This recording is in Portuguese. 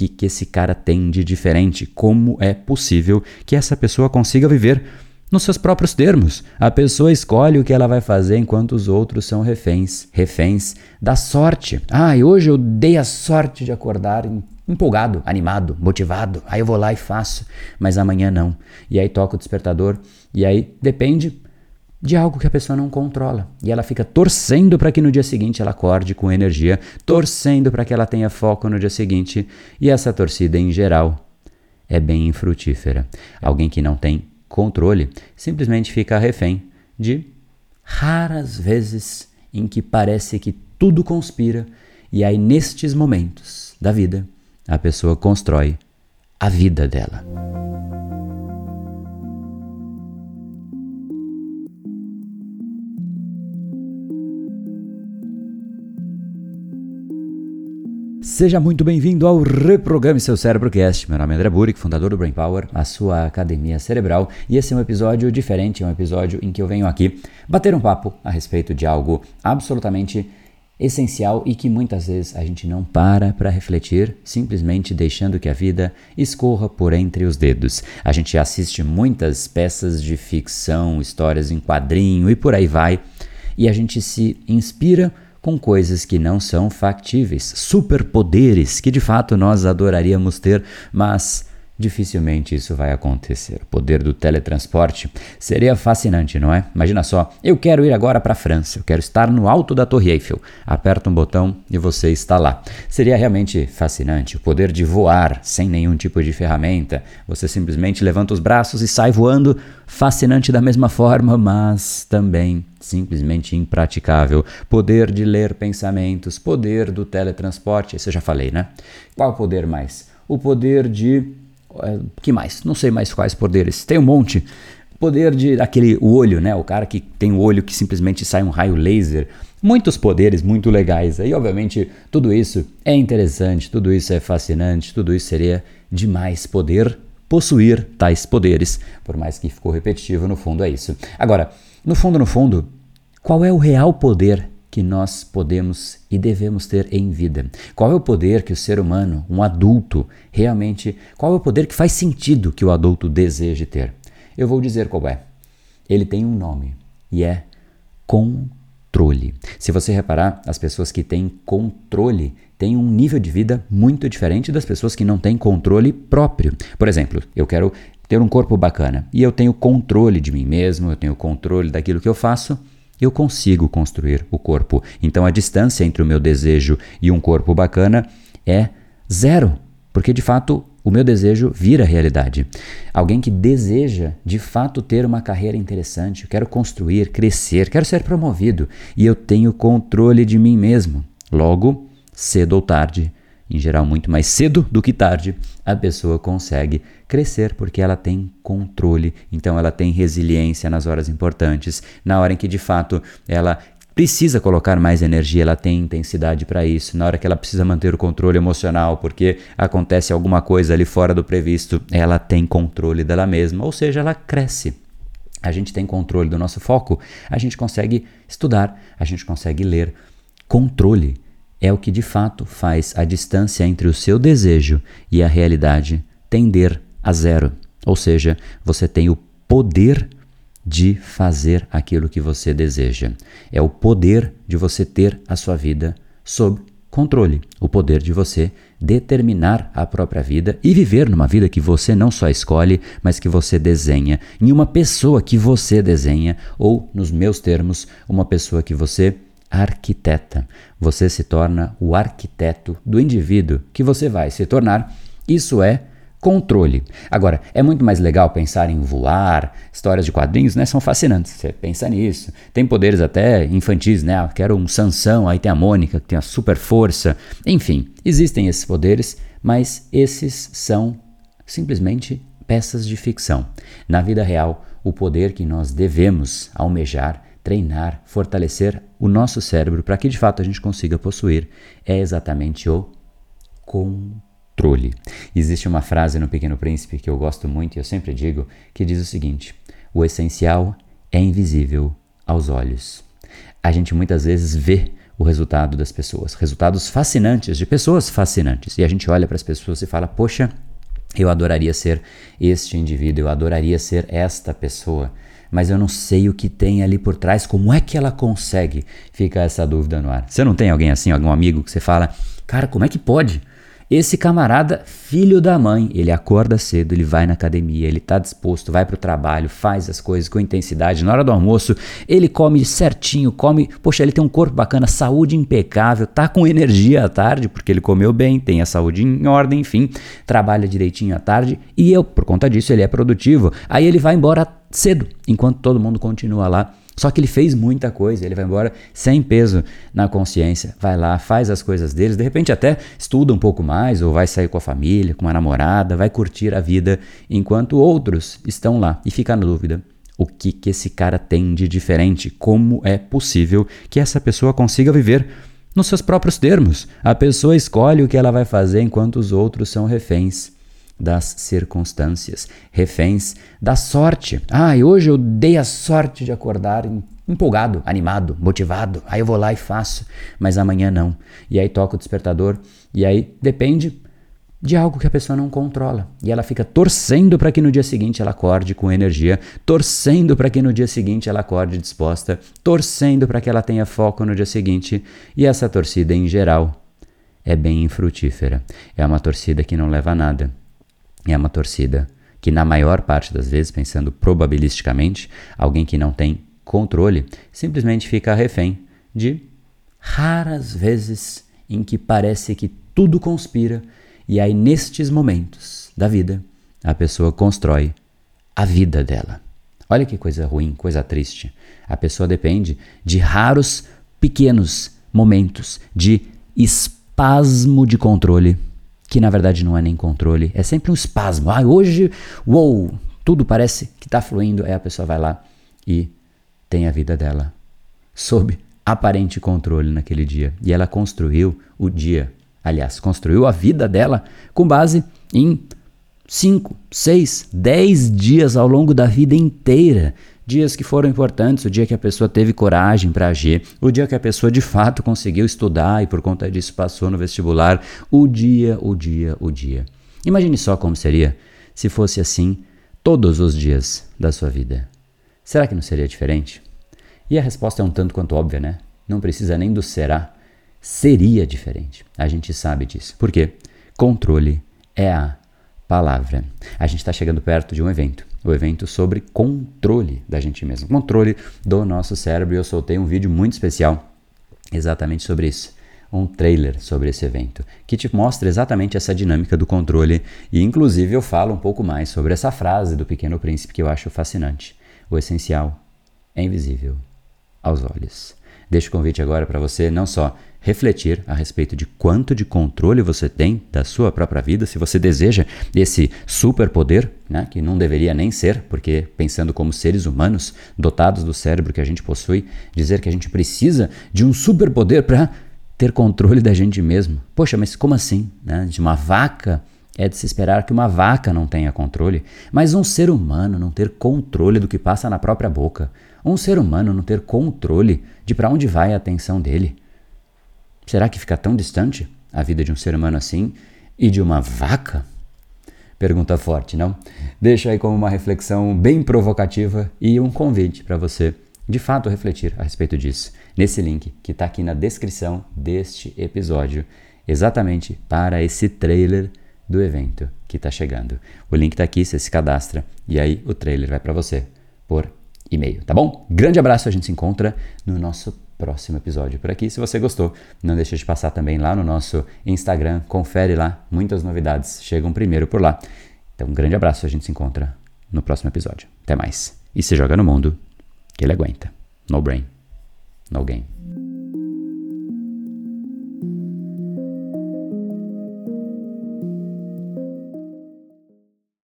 que, que esse cara tem de diferente? Como é possível que essa pessoa consiga viver nos seus próprios termos. A pessoa escolhe o que ela vai fazer enquanto os outros são reféns, reféns da sorte. Ah, e hoje eu dei a sorte de acordar empolgado, animado, motivado. Aí eu vou lá e faço, mas amanhã não. E aí toca o despertador e aí depende de algo que a pessoa não controla. E ela fica torcendo para que no dia seguinte ela acorde com energia, torcendo para que ela tenha foco no dia seguinte. E essa torcida em geral é bem infrutífera. Alguém que não tem controle, simplesmente fica refém de raras vezes em que parece que tudo conspira, e aí nestes momentos da vida a pessoa constrói a vida dela. Seja muito bem-vindo ao Reprograme Seu Cérebro Cast. Meu nome é André Burick, fundador do Brain Power, a sua academia cerebral, e esse é um episódio diferente, é um episódio em que eu venho aqui bater um papo a respeito de algo absolutamente essencial e que muitas vezes a gente não para para refletir, simplesmente deixando que a vida escorra por entre os dedos. A gente assiste muitas peças de ficção, histórias em quadrinho e por aí vai, e a gente se inspira com coisas que não são factíveis, superpoderes que de fato nós adoraríamos ter, mas dificilmente isso vai acontecer. O poder do teletransporte seria fascinante, não é? Imagina só, eu quero ir agora para a França, eu quero estar no alto da Torre Eiffel. Aperta um botão e você está lá. Seria realmente fascinante o poder de voar sem nenhum tipo de ferramenta. Você simplesmente levanta os braços e sai voando. Fascinante da mesma forma, mas também simplesmente impraticável. Poder de ler pensamentos, poder do teletransporte, isso eu já falei, né? Qual poder mais? O poder de que mais? Não sei mais quais poderes. Tem um monte. Poder de aquele olho, né? O cara que tem o olho que simplesmente sai um raio laser. Muitos poderes muito legais. E obviamente tudo isso é interessante, tudo isso é fascinante, tudo isso seria demais poder possuir tais poderes. Por mais que ficou repetitivo, no fundo é isso. Agora, no fundo, no fundo, qual é o real poder que nós podemos e devemos ter em vida. Qual é o poder que o ser humano, um adulto, realmente, qual é o poder que faz sentido que o adulto deseje ter? Eu vou dizer qual é. Ele tem um nome e é controle. Se você reparar, as pessoas que têm controle têm um nível de vida muito diferente das pessoas que não têm controle próprio. Por exemplo, eu quero ter um corpo bacana e eu tenho controle de mim mesmo, eu tenho controle daquilo que eu faço eu consigo construir o corpo. Então a distância entre o meu desejo e um corpo bacana é zero, porque de fato o meu desejo vira realidade. Alguém que deseja de fato ter uma carreira interessante, eu quero construir, crescer, quero ser promovido e eu tenho controle de mim mesmo. Logo, cedo ou tarde, em geral muito mais cedo do que tarde, a pessoa consegue crescer porque ela tem controle, então ela tem resiliência nas horas importantes, na hora em que de fato ela precisa colocar mais energia, ela tem intensidade para isso. Na hora que ela precisa manter o controle emocional, porque acontece alguma coisa ali fora do previsto, ela tem controle dela mesma, ou seja, ela cresce. A gente tem controle do nosso foco, a gente consegue estudar, a gente consegue ler. Controle é o que de fato faz a distância entre o seu desejo e a realidade tender a zero. Ou seja, você tem o poder de fazer aquilo que você deseja. É o poder de você ter a sua vida sob controle, o poder de você determinar a própria vida e viver numa vida que você não só escolhe, mas que você desenha, em uma pessoa que você desenha, ou, nos meus termos, uma pessoa que você arquiteta. Você se torna o arquiteto do indivíduo que você vai se tornar. Isso é controle. Agora, é muito mais legal pensar em voar, histórias de quadrinhos, né? São fascinantes. Você pensa nisso. Tem poderes até infantis, né? Ah, quero um Sansão, aí tem a Mônica, que tem a super força. Enfim, existem esses poderes, mas esses são simplesmente peças de ficção. Na vida real, o poder que nós devemos almejar treinar, fortalecer o nosso cérebro para que de fato a gente consiga possuir é exatamente o controle. Existe uma frase no Pequeno Príncipe que eu gosto muito e eu sempre digo que diz o seguinte: o essencial é invisível aos olhos. A gente muitas vezes vê o resultado das pessoas. Resultados fascinantes, de pessoas fascinantes. E a gente olha para as pessoas e fala: Poxa, eu adoraria ser este indivíduo, eu adoraria ser esta pessoa. Mas eu não sei o que tem ali por trás, como é que ela consegue? Fica essa dúvida no ar. Você não tem alguém assim, algum amigo que você fala, cara, como é que pode? Esse camarada, filho da mãe, ele acorda cedo, ele vai na academia, ele está disposto, vai para o trabalho, faz as coisas com intensidade. Na hora do almoço, ele come certinho, come. Poxa, ele tem um corpo bacana, saúde impecável, tá com energia à tarde, porque ele comeu bem, tem a saúde em ordem, enfim, trabalha direitinho à tarde. E eu, por conta disso, ele é produtivo. Aí ele vai embora cedo, enquanto todo mundo continua lá só que ele fez muita coisa, ele vai embora sem peso na consciência, vai lá, faz as coisas deles, de repente até estuda um pouco mais, ou vai sair com a família, com uma namorada, vai curtir a vida, enquanto outros estão lá e fica na dúvida. O que, que esse cara tem de diferente? Como é possível que essa pessoa consiga viver nos seus próprios termos? A pessoa escolhe o que ela vai fazer enquanto os outros são reféns das circunstâncias, reféns da sorte. Ah, e hoje eu dei a sorte de acordar empolgado, animado, motivado. Aí eu vou lá e faço, mas amanhã não. E aí toca o despertador e aí depende de algo que a pessoa não controla. E ela fica torcendo para que no dia seguinte ela acorde com energia, torcendo para que no dia seguinte ela acorde disposta, torcendo para que ela tenha foco no dia seguinte. E essa torcida em geral é bem infrutífera. É uma torcida que não leva a nada é uma torcida que, na maior parte das vezes, pensando probabilisticamente, alguém que não tem controle simplesmente fica refém de raras vezes em que parece que tudo conspira, e aí, nestes momentos da vida, a pessoa constrói a vida dela. Olha que coisa ruim, coisa triste. A pessoa depende de raros, pequenos momentos de espasmo de controle que na verdade não é nem controle, é sempre um espasmo. Ah, hoje, uou, tudo parece que está fluindo. Aí a pessoa vai lá e tem a vida dela sob aparente controle naquele dia. E ela construiu o dia, aliás, construiu a vida dela com base em 5, 6, 10 dias ao longo da vida inteira dias que foram importantes, o dia que a pessoa teve coragem para agir, o dia que a pessoa de fato conseguiu estudar e por conta disso passou no vestibular, o dia, o dia, o dia. Imagine só como seria se fosse assim todos os dias da sua vida. Será que não seria diferente? E a resposta é um tanto quanto óbvia, né? Não precisa nem do será. Seria diferente. A gente sabe disso. Por quê? Controle é a palavra. A gente está chegando perto de um evento o evento sobre controle da gente mesmo, controle do nosso cérebro. E eu soltei um vídeo muito especial exatamente sobre isso. Um trailer sobre esse evento que te mostra exatamente essa dinâmica do controle e, inclusive, eu falo um pouco mais sobre essa frase do Pequeno Príncipe que eu acho fascinante. O essencial é invisível aos olhos. Deixo o convite agora para você não só refletir a respeito de quanto de controle você tem da sua própria vida, se você deseja esse superpoder, né, que não deveria nem ser, porque pensando como seres humanos dotados do cérebro que a gente possui, dizer que a gente precisa de um superpoder para ter controle da gente mesmo. Poxa, mas como assim? Né? De uma vaca é de se esperar que uma vaca não tenha controle, mas um ser humano não ter controle do que passa na própria boca, um ser humano não ter controle de para onde vai a atenção dele. Será que fica tão distante a vida de um ser humano assim e de uma vaca? Pergunta forte, não? Deixa aí como uma reflexão bem provocativa e um convite para você de fato refletir a respeito disso, nesse link que está aqui na descrição deste episódio, exatamente para esse trailer do evento que está chegando. O link está aqui, você se cadastra e aí o trailer vai para você por e-mail, tá bom? Grande abraço, a gente se encontra no nosso próximo episódio por aqui. Se você gostou, não deixe de passar também lá no nosso Instagram, confere lá, muitas novidades chegam primeiro por lá. Então, um grande abraço, a gente se encontra no próximo episódio. Até mais. E se joga no mundo que ele aguenta. No brain, no game.